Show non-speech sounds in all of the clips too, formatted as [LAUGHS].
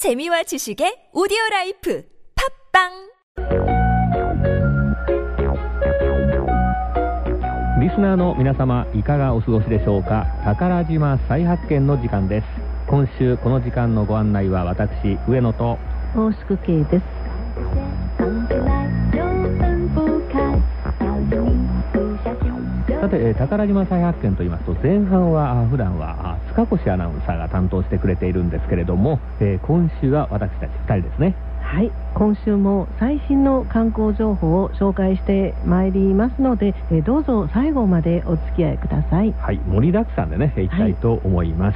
재미와 지식의 오디오 라이프 팝빵 リスナーの皆様いかがお過ごしでしょうか宝島再発見の時間です今週この時間のご案内は私上野と大宿慶です。 さてえー宝島再発見と言いますと前半はあ普段はあ塚越アナウンサーが担当してくれているんですけれども、えー今週は私たち2人ですね。はい、今週も最新の観光情報を紹介してまいりますので、えーどうぞ最後までお付き合いください。はい盛りだくさんでねい。きたいと思います、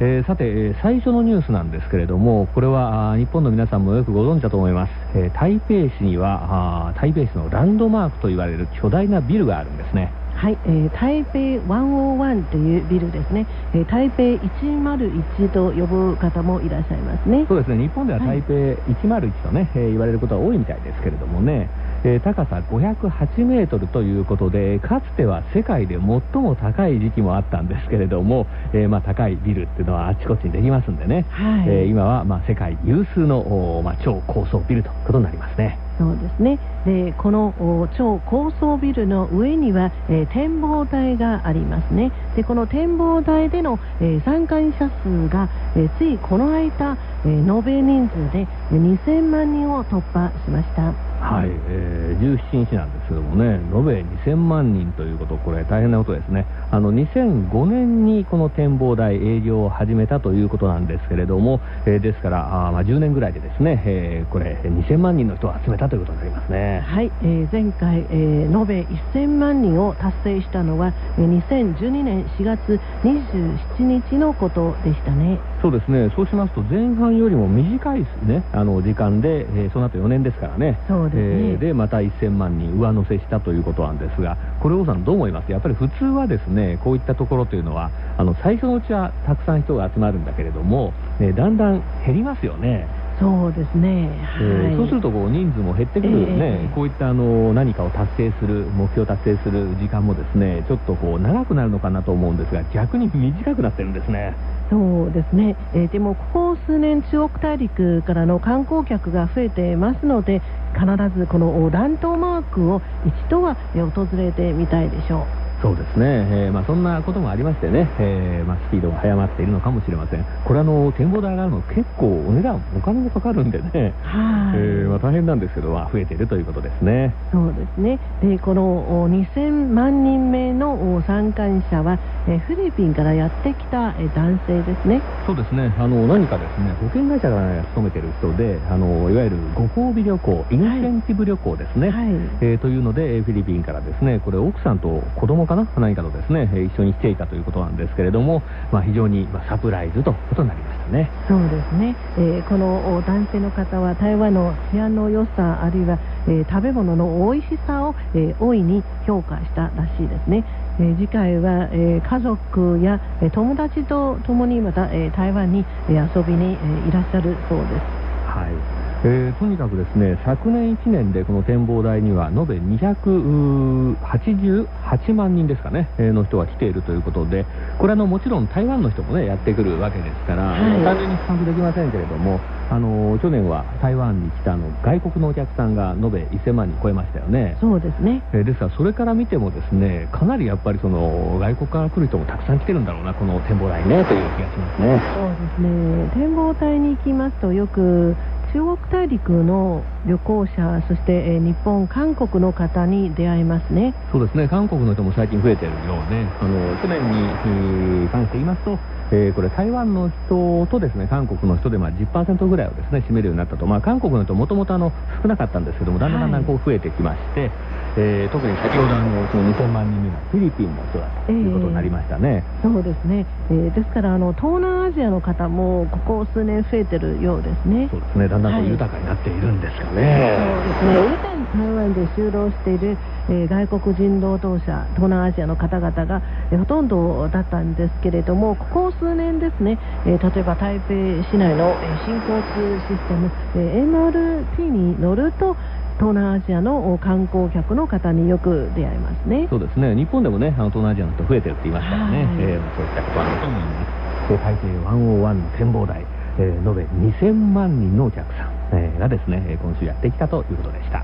えーさて、えー最初のニュースなんですけれどもこれは日本の皆さんもよくご存知だと思います、えー台北市には台北市のランドマークと言われる巨大なビルがあるんですねはい、えー台北101というビルですね、えー台北101と呼ぶ方もいらっしゃいますね。そうですね。日本では台北101とね、えー言われることは多いみたいですけれどもね、えー高さ508メートルということでかつては世界で最も高い時期もあったんですけれども、えーまあ、高いビルっていうのはあちこちにできますんでね、はい、えー今はまあ世界有数の、まあ、超高層ビルということになりますねそうですね。で、このお超高層ビルの上には、えー展望台がありますね。で、この展望台での、えー参観者数が、えーついこの間、えー延べ人数でえー2000万人を突破しました。はい、えー17日なんですけどもね延べ2000万人ということこれ大変なことですねあの2005年にこの展望台営業を始めたということなんですけれども、えーですからあまあ、10年ぐらいでですね、えーこれ2000万人の人を集めたということになりますねはい、えー前回、えー延べ1000万人を達成したのは、えー2012年4月27日のことでしたね。そうですね。そうしますと前半よりも短いですね。あの時間で、えーその後4年ですからね。そうですね。えーでまた1000万人上乗せしたということなんですがこれ王さんどう思います？やっぱり普通はですねこういったところというのはあの最初のうちはたくさん人が集まるんだけれども、えーだんだん減りますよね、そうですね。えーはい。そうするとこう人数も減ってくる、ええねこういったあの何かを達成する目標を達成する時間もですねちょっとこう長くなるのかなと思うんですが逆に短くなってるんですねそうですね、えーでもここ数年、中国大陸からの観光客が増えていますので、必ずこの乱闘マークを一度は訪れてみたいでしょう。そうですね、えーまあ、そんなこともありましてね、えーまあ、スピードが速まっているのかもしれません。これあの展望台があるの結構お値段お金もかかるんでね、はい、えーまあ、大変なんですけど、まあ、増えているということですね。そうですね。で、このお2000万人目のお参観者は、えーフィリピンからやってきたえー男性ですね。そうですね。あの何かですね保険会社が勤めている人であのいわゆるご褒美旅行インセンティブ旅行ですね、はい。えーというのでえーフィリピンからですねこれ奥さんと子供かな。何かとですねえー一緒に来ていたということなんですけれども、まあ、非常にまあサプライズということになりましたね。そうですね、えーこのお男性の方は台湾の治安の良さあるいは、えー食べ物の美味しさを、えー大いに評価したらしいですね、えー次回は、えー家族や、えー友達と共にまた、えー台湾に、えー遊びに、えーいらっしゃるそうです。はいえーとにかくですね昨年1年でこの展望台には延べ288万人ですかね、えーの人が来ているということでこれあのもちろん台湾の人もねやってくるわけですから、はい。単純に比較できませんけれどもあの去年は台湾に来たあの外国のお客さんが延べ1000万人超えましたよね。そうですね。えーですからそれから見てもですねかなりやっぱりその外国から来る人もたくさん来てるんだろうなこの展望台にねという気がしますね。そうですね。展望台に行きますとよく中国大陸の旅行者そして、え日本韓国の方に出会いますね。そうですね。韓国の人も最近増えてるようであの去年に関して言いますと、えーこれ台湾の人とですね韓国の人でまあ10%ぐらいをですね占めるようになったと、まあ、韓国の人もともとあの少なかったんですけどもだんだんだんだんこう増えてきまして、えー特に先ほどあのその2000万人目のフィリピンの人だということになりましたね。そうですね、えーですからあの東南アジアの方もここ数年増えてるようですねそうですねだんだんこうはい豊かになっているんですかそうね。ですね以前台湾で就労している、えー外国人労働者東南アジアの方々が、えーほとんどだったんですけれどもここ数年ですね、えー例えば台北市内の、えー新交通システム、えー MRT に乗ると東南アジアのお観光客の方によく出会いますね。そうですね。日本でもねあの東南アジアの人増えてるって言いますからね、はい。えーまあそういったことあると思いますで台北101の展望台。えー延べ2000万人のお客さん、えーがですね、えー今週やってきたということでした。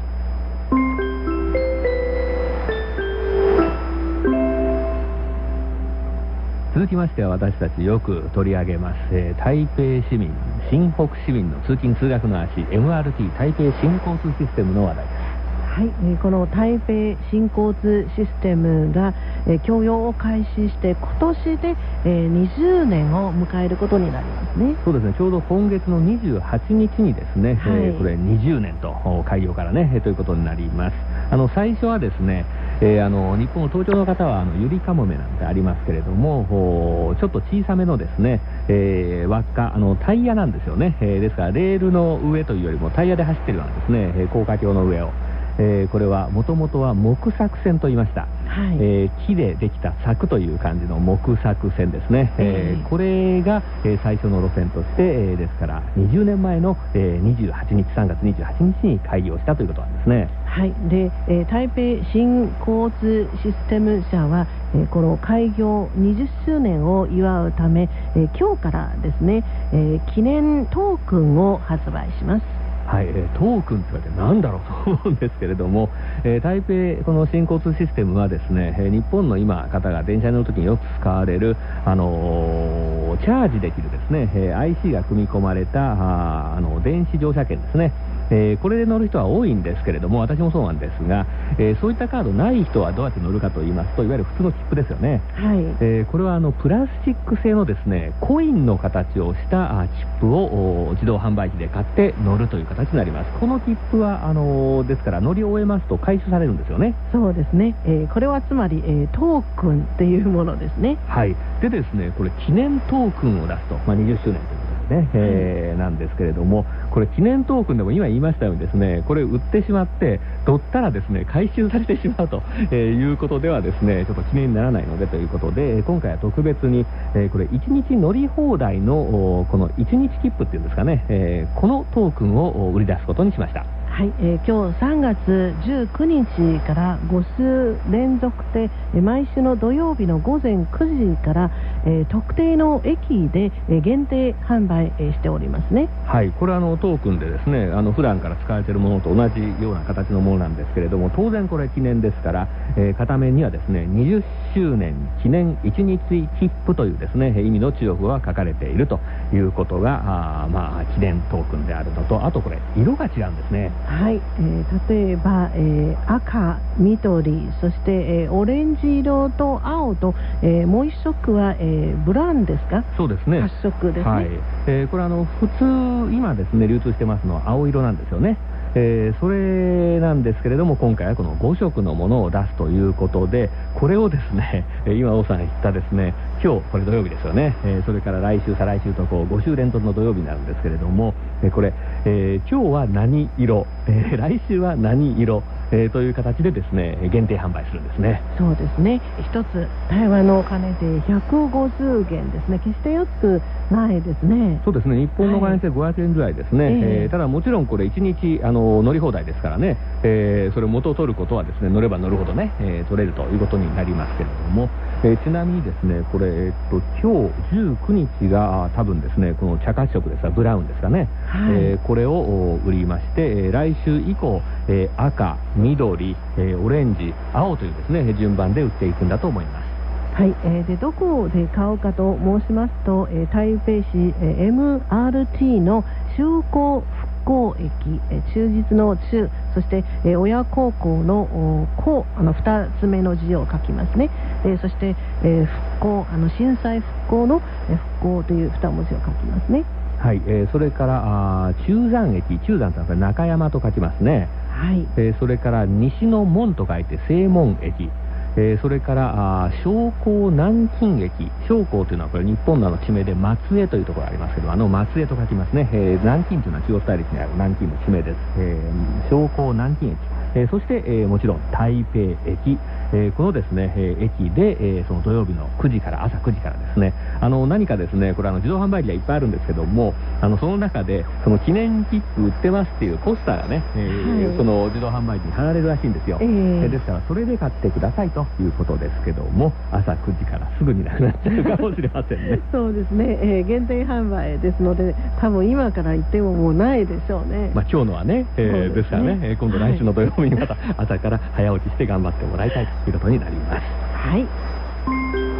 続きましては私たちよく取り上げます、えー台北市民新北市民の通勤通学の足 MRT 台北新交通システムの話題ですはい、えーこの台北新交通システムが、えー供用を開始して今年で、えー20年を迎えることになりますね。そうですね、ちょうど今月の28日にですね、はいえーこれ20年とお開業からね、えーということになります。あの最初はですね、えーあの日本東京の方はあのゆりかもめなんてありますけれども、ちょっと小さめのですね、えー輪っかあのタイヤなんですよね、えーですからレールの上というよりもタイヤで走ってるようなですね、えー高架橋の上を。えーこれはもともとは木柵線と言いました、はい。えー木でできた柵という感じの木柵線ですね、えーええ。これが、えー最初の路線として、えーですから20年前の、えー28日3月28日に開業したということなんですねはい、で、えー台北新交通システム社は、えーこの開業20周年を祝うため、えー今日からですね、えー記念トークンを発売します。はい、えトークンって言われて何だろうと思うんですけれども、えー台北この新交通システムはですね、えー日本の今方が電車に乗るときによく使われる、あのーチャージできるですね、えー IC が組み込まれたああの電子乗車券ですね。えーこれで乗る人は多いんですけれども、私もそうなんですが、えーそういったカードない人はどうやって乗るかと言いますと、いわゆる普通の切符ですよね。はい、えーこれはあのプラスチック製のですねコインの形をしたあ切符をお自動販売機で買って乗るという形になります。この切符はあのーですから乗り終えますと回収されるんですよね。そうですね、えーこれはつまり、えートークンっていうものですね。はい。でですねこれ記念トークンを出すと、まあ、20周年ということでね、えーなんですけれどもこれ記念トークンでも今言いましたようにですねこれ売ってしまって取ったらですね回収されてしまうと、えーいうことではですねちょっと記念にならないのでということでえー今回は特別に、えーこれ1日乗り放題のおこの1日切符っていうんですかね、えーこのトークンをお売り出すことにしましたはい、えー今日3月19日から5週連続で、えー毎週の土曜日の午前9時から、えー特定の駅で、えー限定販売、えーしておりますね。はい、これはあのトークンでですねあの普段から使われているものと同じような形のものなんですけれども当然これ記念ですから、えー片面にはですね20周年記念1日切符というですね意味の中国語が書かれているということがあまあ記念トークンであるのとあとこれ色が違うんですねはい、えー例えば、えー赤、緑、そして、えーオレンジ色と青と、えーもう一色は、えーブラウンですか？そうですね。発色ですね。はい。えーこれあの普通今ですね流通してますのは青色なんですよね。えーそれなんですけれども今回はこの5色のものを出すということでこれをですねえー今王さんが言ったですね今日これ土曜日ですよね、えーそれから来週再来週とこう5週連続の土曜日になるんですけれども、えーこれ、えー今日は何色、[LAUGHS] えー来週は何色、えーという形でですね限定販売するんですね。そうですね。一つ、台湾のお金で150元ですね。決して安くないですね。そうですね、日本のお金で500円ぐらいですね、ええ。えーただもちろんこれ、1日あの乗り放題ですからね、えーそれ元を取ることはですね乗れば乗るほどね、えー取れるということになりますけれども、えーちなみにですねこれ、えーっと今日19日があ多分ですねこの茶褐色ですが、ブラウンですかね、はいえーこれをお売りまして、えー来週以降、えー赤、緑、えーオレンジ、青というですね順番で売っていくんだと思います。はい、えーでどこで買うかと申しますと、えー台北市、えー MRT の中高復興駅、えー忠実の中そして、えー親孝行のお孝あの2つ目の字を書きますね、えーそして、えー復興あの震災復興の、えー復興という2文字を書きますね。はい、えーそれからあー中山駅、中山というのは中山と書きますね。はい。えーそれから西の門と書いて正門駅、えーそれから商工南京駅。商工というのはこれ日本のあの地名で松江というところがありますけどあの松江と書きますね、えー南京というのは中国大陸にある南京の地名です、えー商工南京駅、えそして、えもちろん台北駅、えーこのですね、えー駅で、えーその土曜日の9時から朝9時からですねあの何かですねこれあの自動販売機がいっぱいあるんですけどもあのその中でその記念切符売ってますっていうポスターがね、えーはい。その自動販売機に貼られるらしいんですよ、ええ。えーですからそれで買ってくださいということですけども朝9時からすぐになくなっちゃうかもしれませんね。[LAUGHS] そうですね、えー限定販売ですので、多分今から行ってももうないでしょうね。まあ、今日のはね、えーですね。ですからね、えー今度来週の土曜日にまた朝から早起きして頑張ってもらいたいということになります。はい。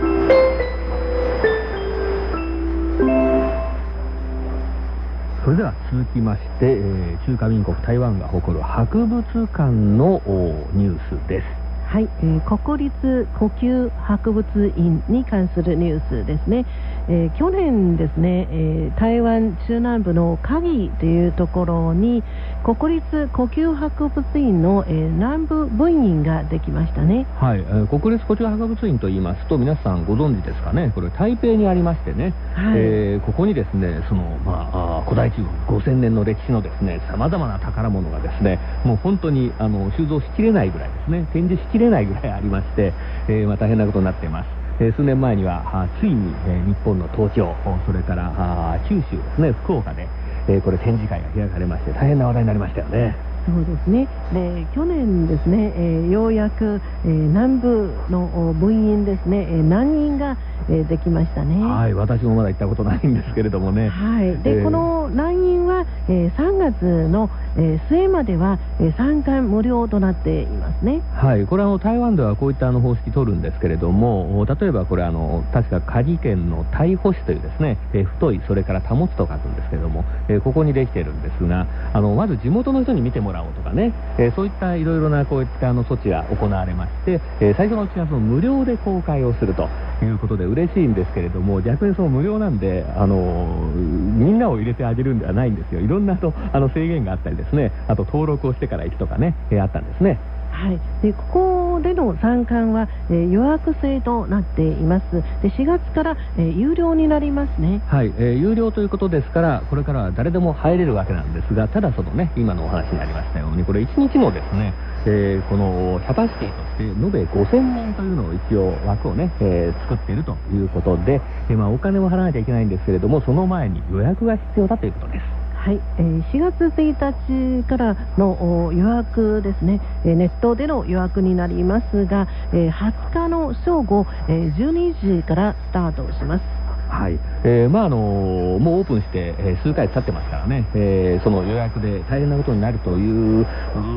それでは続きまして、えー中華民国台湾が誇る博物館のおニュースです。はい、えー国立呼吸博物院に関するニュースですね、えー去年ですね、えー台湾中南部の鍵というところに国立呼吸博物院の、えー南部分院ができましたね。はい、えー国立古中博物院と言いますと皆さんご存知ですかね。これ台北にありましてね、はい。えーここにですねその、まあ、あー古代中国5000年の歴史のですねさまざまな宝物がですねもう本当にあの収蔵しきれないぐらいですね。展示しきれないぐらいありまして、えーまあ、大変なことになっています。えー数年前にはあついに、えー日本の東京おそれからあ九州ですね福岡で、えーこれ展示会が開かれまして大変な話題になりましたよね。そうですね。で去年ですね、えーようやく、えー南部のお分院ですね、えー南院が、えーできましたね。はい私もまだ行ったことないんですけれどもね。はい、で、えー。この南院は、えー3月の、えー末までは、えー参観無料となっていますね。はい、これはあの台湾ではこういったあの方式取るんですけれども、例えばこれあの、確か鍵県の台保市というですね、えー太い、それから保つと書くんですけれども、えーここにできているんですが、あのまず地元の人に見てもらおうとかね、えーそういったいろいろなこういったあの措置が行われまして、えー最初のうちはその無料で公開をするということで嬉しいんですけれども、逆にその無料なんで、あのみんなを入れてあげるんではないんですよ。いろんなとあの制限があったりですね、あと登録をしてから行くとかね、えあったんですね。はい、でここでの参観は、えー予約制となっています。で4月から、えー有料になりますね。はい、えー有料ということですから、これからは誰でも入れるわけなんですが、ただそのね、今のお話にありましたように、これ1日のですね、えーこのキャパシティとして延べ5000人というのを一応枠をね、え作っているということで、えまあ、お金を払わなきゃいけないんですけれども、その前に予約が必要だということです。はい、えー4月1日からの予約ですね、えーネットでの予約になりますが、えー20日の正午、えー12時からスタートします。はい、えーまああのもうオープンして、えー数回経ってますからね、えーその予約で大変なことになるという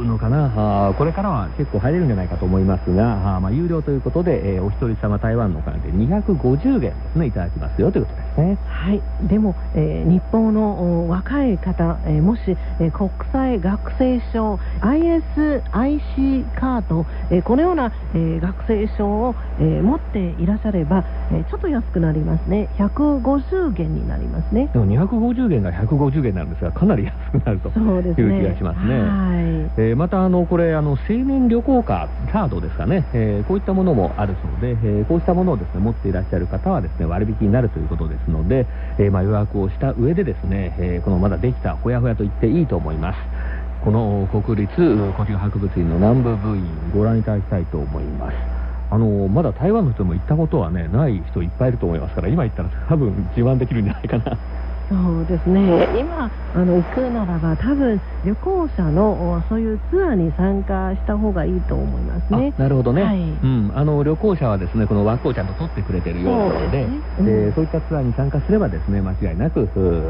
のかな、あこれからは結構入れるんじゃないかと思いますが、あまあ、有料ということで、えーお一人様台湾のお金で250元ですね、いただきますよということですね。はい、でも、えー日本の若い方、えーもし、えー国際学生証 ISIC カード、えーこのような、えー学生証を、えー持っていらっしゃれば、えーちょっと安くなりますね。150元になりますね。でも250元が150元なんですが、かなり安くなるという気がしますね。はい。えーまたあのこれあの青年旅行カーカードですかね、えーこういったものもあるそうで、えーこうしたものをですね持っていらっしゃる方はですね割引になるということですので、えーまあ、予約をした上でですね、えーこのまだできたほやほやと言っていいと思います。この国立呼吸博物院の南部部員ご覧いただきたいと思いますあのまだ台湾の人も行ったことはねない人いっぱいいると思いますから今行ったら多分自慢できるんじゃないかな。そうですね。今あの行くならば多分旅行者のおそういうツアーに参加した方がいいと思いますね。あなるほどね、はい。うん、あの旅行者はですねこの枠をちゃんと取ってくれてるようなのでそうですね。うんえーそういったツアーに参加すればですね間違いなく、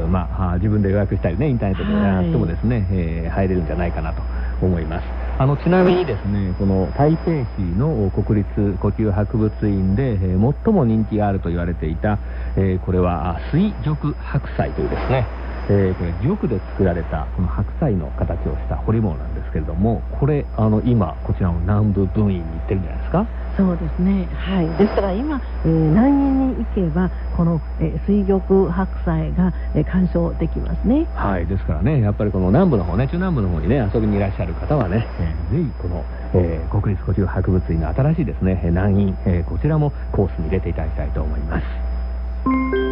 まあ、あ自分で予約したりねインターネットでやってもですね、えー入れるんじゃないかなと思いますあのちなみにですねこの台北市の国立呼吸博物院で、えー最も人気があると言われていた、えーこれは水玉白菜というですねえーこれ玉で作られたこの白菜の形をした彫り物なんですけれどもこれあの今こちらの南部分院に行ってるんじゃないですか？そうですね、はい、ですから今、えー南院に行けば、この、えー水玉白菜が、えー鑑賞できますね。はい。ですからねやっぱりこの南部の方ね中南部の方にね遊びにいらっしゃる方はね、えー。ぜひこの、えー国立古中博物院の新しいですねえー南院、えーこちらもコースに入れていただきたいと思います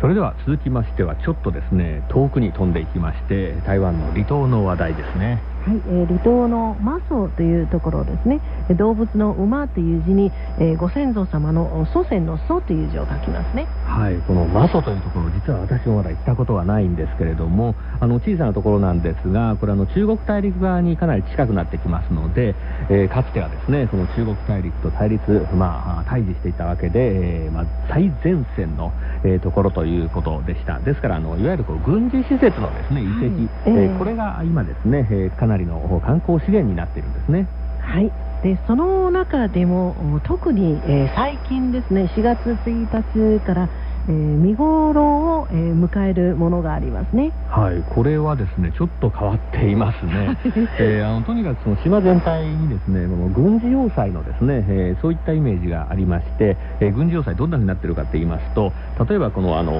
それでは続きましてはちょっとですね遠くに飛んでいきまして台湾の離島の話題ですね。はい、えー離島のマソというところですね。えー動物の馬という字に、えーご先祖様の祖先の祖という字を書きますね。はいこのマソというところ実は私もまだ行ったことはないんですけれどもあの小さなところなんですがこれあの中国大陸側にかなり近くなってきますので、えーかつてはですねその中国大陸と対立まあ対峙していたわけで、えーまあ、最前線の、えーところということでした。ですからあのいわゆるこう軍事施設のですね遺跡、はい。えこれが今ですね、えーかなりの観光資源になっているんですね。はい。でその中でも特に、えー最近ですね4月1日から、えー見頃を、えー迎えるものがありますねはい、これはですね、ちょっと変わっていますね。[LAUGHS] えーあのとにかくその島全体にですね、もう軍事要塞のですね、えーそういったイメージがありまして、えー軍事要塞どんな風になってるかって言いますと、例えばこのあの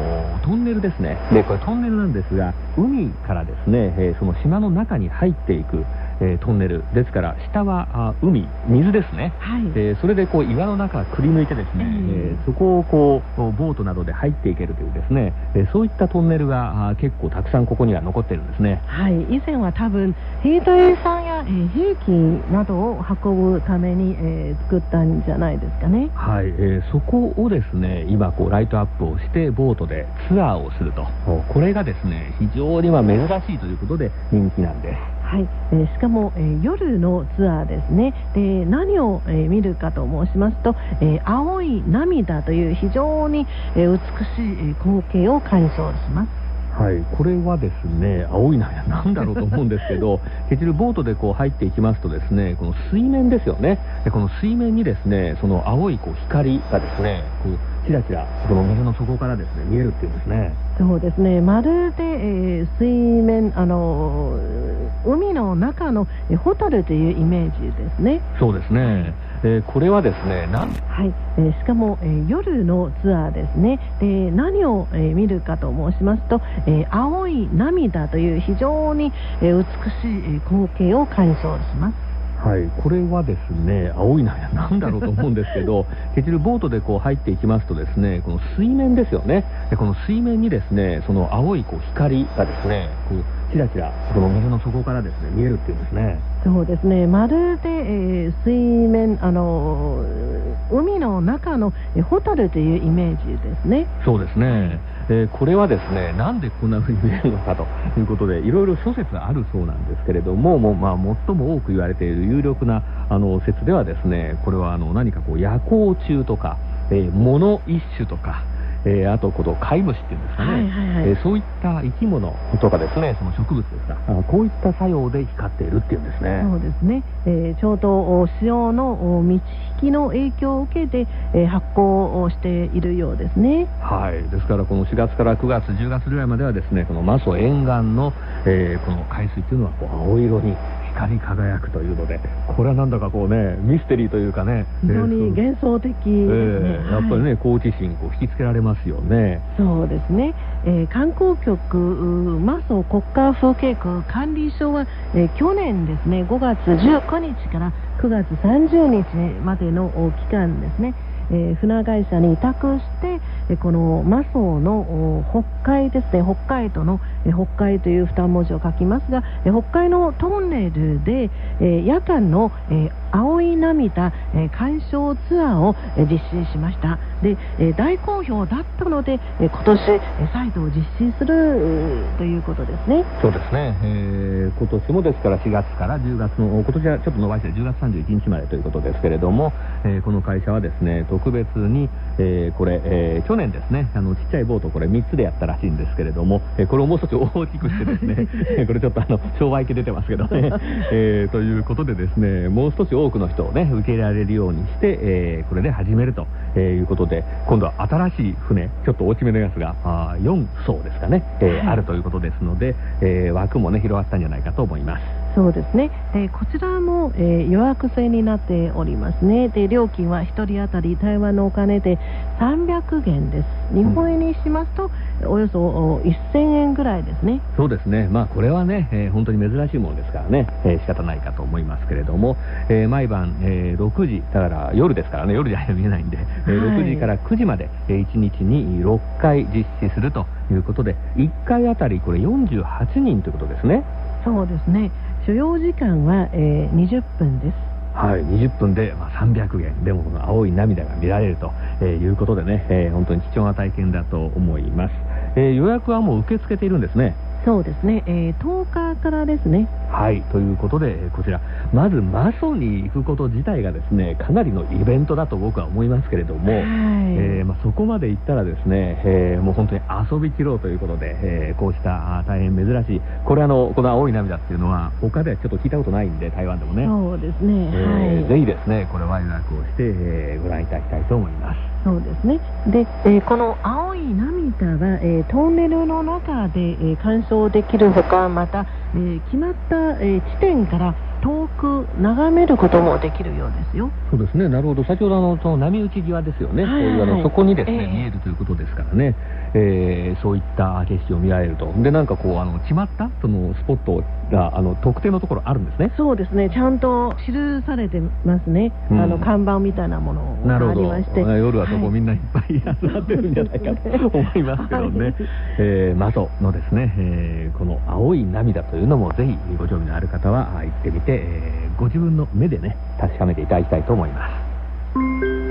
トンネルですね。で、これトンネルなんですが、海からですね、えーその島の中に入っていく、えートンネルですから、下はあ海、水ですね。はい、えーそれでこう岩の中くり抜いてですね、うんえーそこをこうボートなどで入っていけるというですね、えーそういったトンネルがあー結構たくさんここには残ってるんですね。はい、以前は多分兵隊さんや、えー兵器などを運ぶために、えー作ったんじゃないですかねはい、えーそこをですね、今こうライトアップをしてボートでツアーをすると。これがですね、非常にまあ珍しいということで人気なんです。はい、えーしかも、えー夜のツアーですねで何を、えー見るかと申しますと、えー青い涙という非常に、えー美しいえー光景を鑑賞しますはい、これはですね、青い涙なんだろうと思うんですけど、[LAUGHS] 結局ボートでこう入っていきますとですね、この水面ですよね。でこの水面にですね、その青いこう光がですね、こうちらちらこの水の底からですね、見えるっていうんですね。そうですね。まるで、えー水面あのー海の中の、えーホタルというイメージですね。そうですね。えーこれはですね、なんはい、えーしかも、えー夜のツアーですね。で何を、えー見るかと申しますと、えー青い涙という非常に、えー美しいえー光景を鑑賞しますはい、これはですね、青い涙 [LAUGHS] なんだろうと思うんですけど、[LAUGHS] 結局ボートでこう入っていきますとですね、この水面ですよね。でこの水面にですね、その青いこう光がですね、こうちらちらこの水の底からですね、見えるっていうんですね。そうですねまるで、えー水面あのー海の中の、えーホタルというイメージですねそうですね、えーこれはですねなんでこんな風に見えるのかということでいろいろ諸説あるそうなんですけれどももう、まあ、最も多く言われている有力なあの説ではですねこれはあの何かこう夜行中とか、えー物一種とか、えーあとこの貝虫っていうんですかね、えーそういった生き物とかですねその植物ですか。あこういった作用で光っているっていうんですね。そうですね、えーちょうどお潮のお満ち引きの影響を受けて、えー発光をしているようですね。はい、ですからこの4月から9月、10月ぐらいまではですねこのマソ沿岸の、えーこの海水というのはこう青色に光り輝くというのでこれはなんだかこうねミステリーというかね非常に幻想的ね、えーやっぱりはい。ね、好奇心こう引きつけられますよね。そうですね、えー観光局うマソ国家風景区管理所は、えー去年ですね5月19日から9月30日までのお期間ですね、え船会社に委託して、えこのマソの北海ですね北海道の、え北海という二文字を書きますが、え北海のトンネルで、え夜間の、え青い涙、えー鑑賞ツアーを、え実施しました。で、えー大好評だったので、えー今年、えー再度実施するということですね。そうですね、えー今年もですから4月から10月の、今年はちょっと伸ばして10月31日までということですけれども、えーこの会社はですね、特別に、えーこれ、えー去年ですね、あのちっちゃいボートこれ3つでやったらしいんですけれども、えーこれをもう少し大きくしてですね、[LAUGHS] えーこれちょっとあの商売系出てますけどね、[LAUGHS] えーということでですね、もう少し多くの人をね、受け入れられるようにして、えーこれで始めるとえーいうことで、今度は新しい船、ちょっと大きめのやつが、あ4艘ですかね、えーはいあるということですので、えー枠もね、広がったんじゃないかと思います。そうですね。でこちらも、えー予約制になっておりますね。で料金は1人当たり台湾のお金で300元です。日本円にしますと、およそお1000円ぐらいですね。そうですね、まあ、これはね、えー本当に珍しいものですからね、えー仕方ないかと思いますけれども、えー毎晩、えー6時、だから夜ですからね、夜じゃ見えないんで、えーはい6時から9時まで、え1日に6回実施するということで、1回あたりこれ48人ということですね。そうですね。所要時間は、えー20分です。はい、20分で、まあ、300円でもこの青い涙が見られると、えーいうことでね、えー本当に貴重な体験だと思います、えー予約はもう受け付けているんですねそうですね。えー10日からですね。はいということで、えーこちらまずマソに行くこと自体がですねかなりのイベントだと僕は思いますけれども、はいえーまあ、そこまで行ったらですね、えーもう本当に遊びきろうということで、えーこうした大変珍しいこれあのこの青い涙っていうのは他ではちょっと聞いたことないんで台湾でもねそうですね。えーはい。ぜひですね、これは予約をして、えーご覧いただきたいと思います。そうですね。で、えーこの青い涙は、えートンネルの中で、えー鑑賞できるほか、また、えー決まった、えー地点から遠く眺めることもできるようですよ。そうですね、なるほど。先ほどあの、その波打ち際ですよね。はいはいそこにですね、ええ見えるということですからね。えーそういった景色を見られると。で、なんかこう、あの、決まった、その、スポットが、あの、特定のところあるんですね？そうですね。ちゃんと記されてますね。うんあの看板みたいなものがあなるほど。りまして。夜はそこはいみんないっぱい集まってるんじゃないかと [LAUGHS] 思いますけどね。は [LAUGHS] いえー、マソのですね、えーこの青い涙というのもぜひご興味のある方はあ行ってみて、えーご自分の目でね、確かめていただきたいと思います。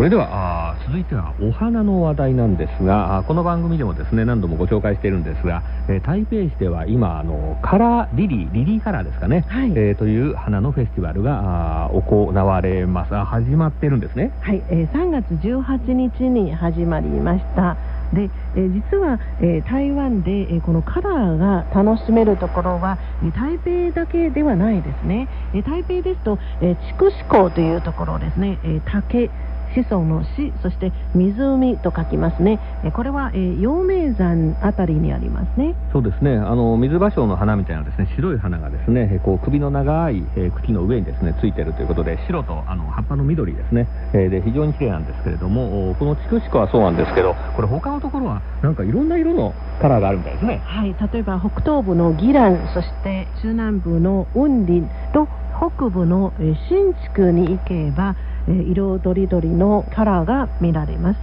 それでは続いてはお花の話題なんですがこの番組でもですね何度もご紹介しているんですが、えー台北市では今あのカラーリリーリリーカラーですかね、はい。えーという花のフェスティバルがあー行われます。あ始まってるんですね。はい、えー3月18日に始まりました。で、えー実は、えー台湾で、えーこのカラーが楽しめるところは、えー台北だけではないですね。えー台北ですと、えー筑紫港というところですね、えー竹子孫の死、そして湖と書きますね。えーこれは、えー陽明山あたりにありますね。そうですねあの水芭蕉の花みたいなですね白い花がですねえーこう首の長い、えー茎の上にですねついてるということで白とあの葉っぱの緑ですね、えーで非常に綺麗なんですけれどもおこの筑紫湖はそうなんですけどこれ他のところはなんかいろんな色のカラーがあるみたいですねはい、例えば北東部のギラン、そして中南部の雲林と北部のえー新築に行けば、えー色とりどりのカラーが見られます。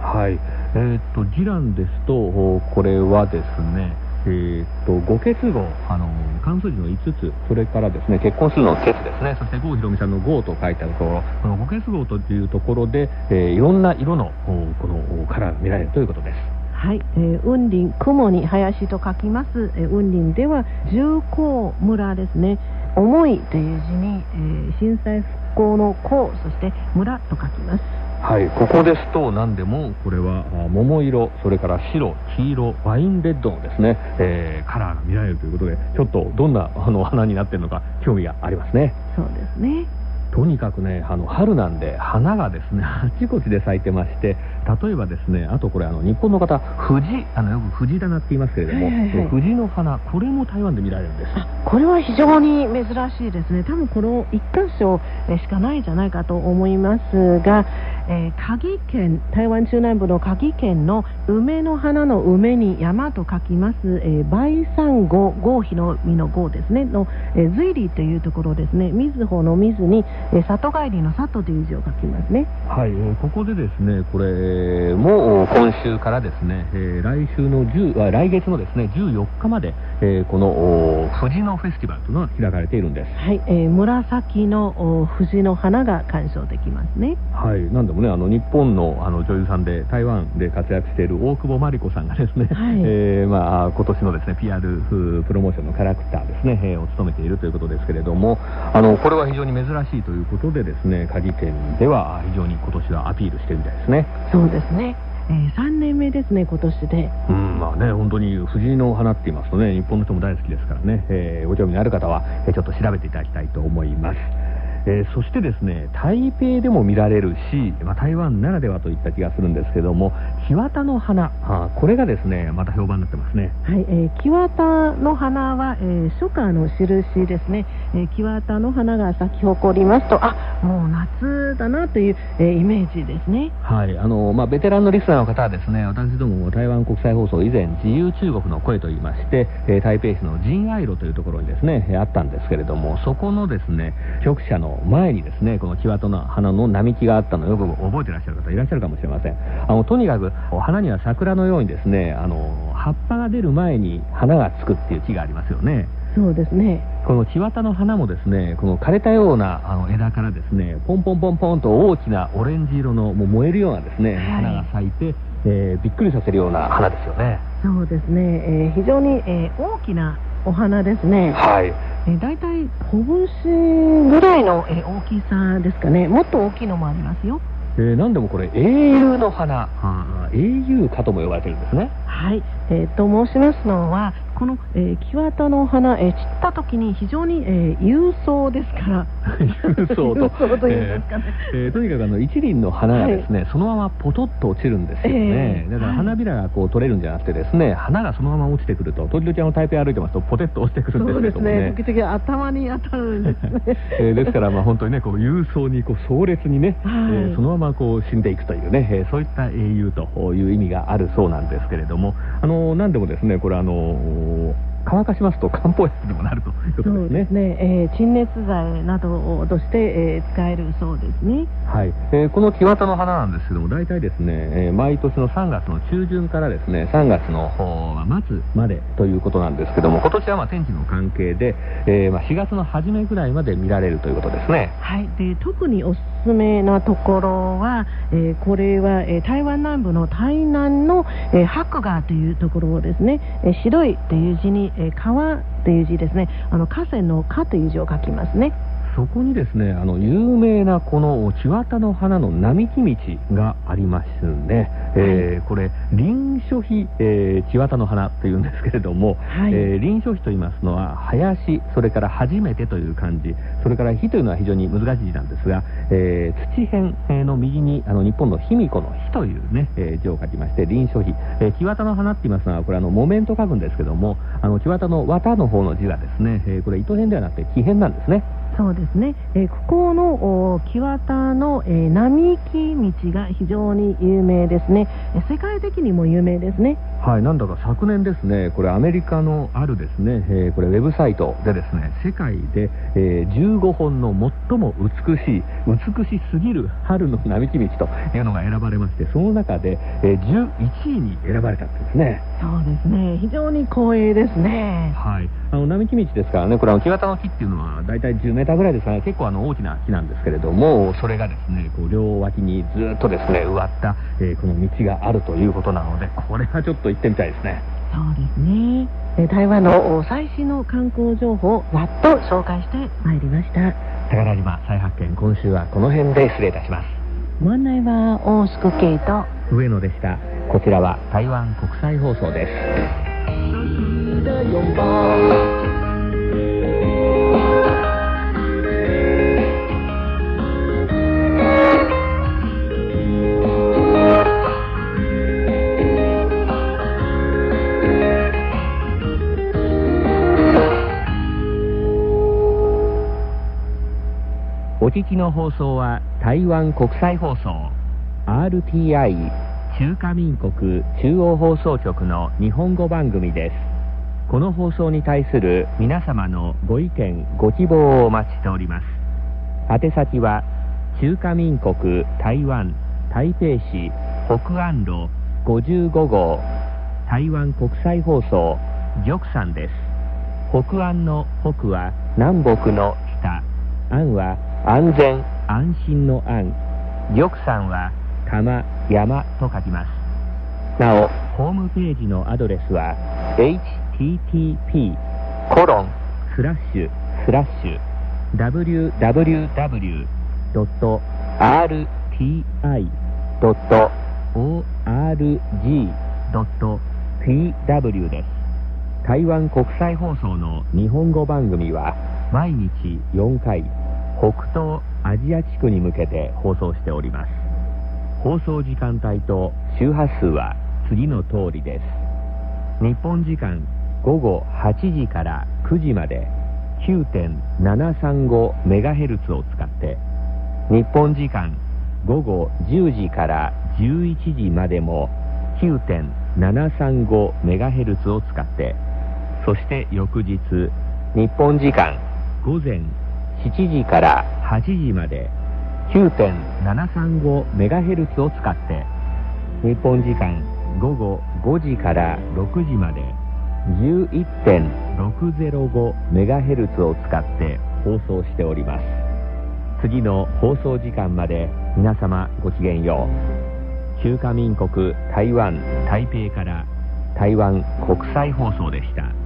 はい、えーっとジランですとおこれはですねえーっと五結合あの関数字の5つそれからですね結婚するの結ですね。そして郷ひろみさんの郷と書いてあるところこの五結合というところで、えーいろんな色のおこのおカラーが見られるということです。はい、えー雲林、雲に林と書きます、えー雲林では重工村ですね。重いという字に、えー震災復興の興、そして村と書きます。はい、ここですと何でもこれはあ桃色それから白黄色ワインレッドのですね、えーカラーが見られるということでちょっとどんなあの花になってるのか興味がありますねそうですね。とにかくねあの春なんで花がですねあちこちで咲いてまして例えばですねあとこれあの日本の方藤あのよく藤棚って言いますけれども、はいはいはいえ藤の花これも台湾で見られるんですあこれは非常に珍しいですね。多分この一箇所えーしかないんじゃないかと思いますが、えー、鍵県、台湾中南部の鍵県の梅の花の梅に山と書きます、えー、梅山号、合皮の実の号ですね、の、えー、随里というところですね、水穂の水に、えー里帰りの里という字を書きますね。はい、えーここでですね、これえーもう今週からですね、えー来週の10来月のですね14日まで、えーこのお藤のフェスティバルというのが開かれているんです。はい、えー紫のお藤の花が鑑賞できますね。はい、なんでもね、あの日本のあの女優さんで台湾で活躍している大久保真理子さんがですね、はいえーまあ今年のですね PR 風プロモーションのキャラクターですね、えーを務めているということですけれども、あのこれは非常に珍しいということでですね、鍵県では非常に今年はアピールしてるみたいですね。そうですね。え、3年目ですね、今年で。うん、まあね、本当に藤井の花って言いますとね、日本の人も大好きですからね、えーご興味のある方は、えちょっと調べていただきたいと思います。えーそしてですね台北でも見られるし、まあ、台湾ならではといった気がするんですけども木綿の花あーこれがですねまた評判になってますね。はい、えー、木綿の花は、えー初夏の印ですね、えー木綿の花が咲き誇りますとあもう夏だなという、えーイメージですね。はいあのまあ、ベテランのリスナーの方はですね私どもも台湾国際放送以前自由中国の声といいまして、えー台北市の仁愛路というところにですねえーあったんですけれどもそこのですね局舎の前にですねこの木綿の花の並木があったのをよ。く覚えてらっしゃる方いらっしゃるかもしれません。あのとにかくお花には桜のようにですねあの葉っぱが出る前に花がつくっていう木がありますよね。そうですね。この木綿の花もですね、この枯れたようなあの枝からですね、ポンポンポンポンと大きなオレンジ色のもう燃えるようなですね、はい。花が咲いて、えーびっくりさせるような花ですよね。そうですね、えー非常に、えー大きなお花ですね、はい。えー、大体拳ぐらいの、えー大きさですかね。もっと大きいのもありますよ。えー、なんでもこれ、英雄の花、あー英雄花とも呼ばれてるんですね。はい、えーと申しますのはこの、えー木綿の花、えー散った時に非常に、えー勇壮ですから。[LAUGHS] 勇壮と。勇壮というんですかね、えーえーとにかくあの一輪の花がですね、そのままポトッと落ちるんですよね、ええだから花びらがこう取れるんじゃなくてですね花がそのまま落ちてくると時々あの台北歩いてますとポテッと落ちてくるんですそうですねね。時々頭に当たるんですね。えーですからまあ本当にねこう勇壮にこう壮烈にね、はい。えーそのままこう死んでいくというね、えーそういった英雄という意味があるそうなんですけれどもあの何でもですねこれあの乾かしますと漢方薬にもなるということそですね。すね、えー鎮熱剤などとして、えー使えるそうですね。はい、えーこの木綿の花なんですけども大体ですね、えー毎年の3月の中旬からですね3月の末までということなんですけども今年はまあ天気の関係で、えーまあ4月の初めぐらいまで見られるということですね。はい、で特におすつ目なところは、えーこれは、えー台湾南部の台南の、えー白河というところをですね、えー白いという字に、えー川という字ですね。あの河川の河という字を書きますね。そこにですねあの有名なこの木綿の花の並木道がありますね、えーこれ臨書碑、えー木綿の花というんですけれども、はい。えー臨書碑と言いますのは林それから初めてという漢字それから碑というのは非常に難しい字なんですが、えー土辺えーの右にあの日本の卑弥呼の碑というね、えー字を書きまして臨書碑、えー木綿の花って言いますのはこれあの木綿と書くんですけどもあの木綿の綿の方の字がですね、えーこれ糸辺ではなくて木辺なんですねそうですね、えーここのお木綿の、えー並木道が非常に有名ですね、えー世界的にも有名ですね。はい、なんだか昨年ですね、これアメリカのあるですね、えーこれウェブサイトでですね、世界で、えー15本の最も美しい、美しすぎる春の並木道というのが選ばれまして、その中で、えー11位に選ばれたんですね。そうですね非常に光栄ですねはい、あの並木道ですからね、これあの木型の木っていうのは大体10メーターぐらいですから、結構あの大きな木なんですけれども、それがですね、こう両脇にずっとですね、植わった、えーこの道があるということなので、これはちょっと行ってみたいですね。そうですね。えー台湾のお最新の観光情報をわっと紹介してまいりました。宝島再発見今週はこの辺で失礼いたしますご案内は大宿慶と上野でした。こちらは台湾国際放送です。お聞きの放送は台湾国際放送。RTI 中華民国中央放送局の日本語番組です。この放送に対する皆様のご意見ご希望をお待ちしております。宛先は中華民国台湾台北市北安路55号台湾国際放送玉山です。北安の北は南北の北。安は安全安心の安。玉山は釜山と書きます。なおホームページのアドレスは http コロンスラッシュスラッシュ www.rti.org.tw です。台湾国際放送の日本語番組は毎日4回北東アジア地区に向けて放送しております。放送時間帯と周波数は次の通りです。日本時間午後8時から9時まで 9.735MHz を使って日本時間午後10時から11時までも 9.735MHz を使ってそして翌日日本時間午前7時から8時まで 9.735MHz を使って日本時間午後5時から6時まで 11.605MHz を使って放送しております。次の放送時間まで皆様ごきげんよう。中華民国台湾台北から台湾国際放送でした。